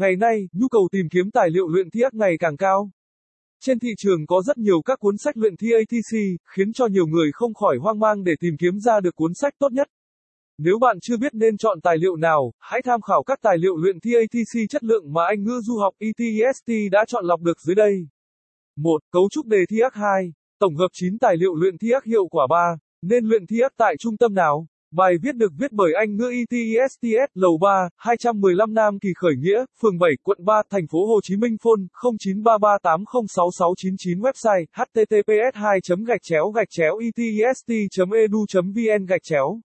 Ngày nay, nhu cầu tìm kiếm tài liệu luyện thi ngày càng cao. Trên thị trường có rất nhiều các cuốn sách luyện thi ATC, khiến cho nhiều người không khỏi hoang mang để tìm kiếm ra được cuốn sách tốt nhất. Nếu bạn chưa biết nên chọn tài liệu nào, hãy tham khảo các tài liệu luyện thi ATC chất lượng mà Anh ngữ du học ETEST đã chọn lọc được dưới đây. 1. Cấu trúc đề thi 2. Tổng hợp 9 tài liệu luyện thi hiệu quả 3. Nên luyện thi tại trung tâm nào? Bài viết được viết bởi Anh ngữ ETESTS Lầu 3, 215 Nam Kỳ Khởi Nghĩa, phường 7, quận 3, thành phố Hồ Chí Minh phone 0933806699 website https 2 gạch chéo gạch chéo etest edu vn gạch chéo.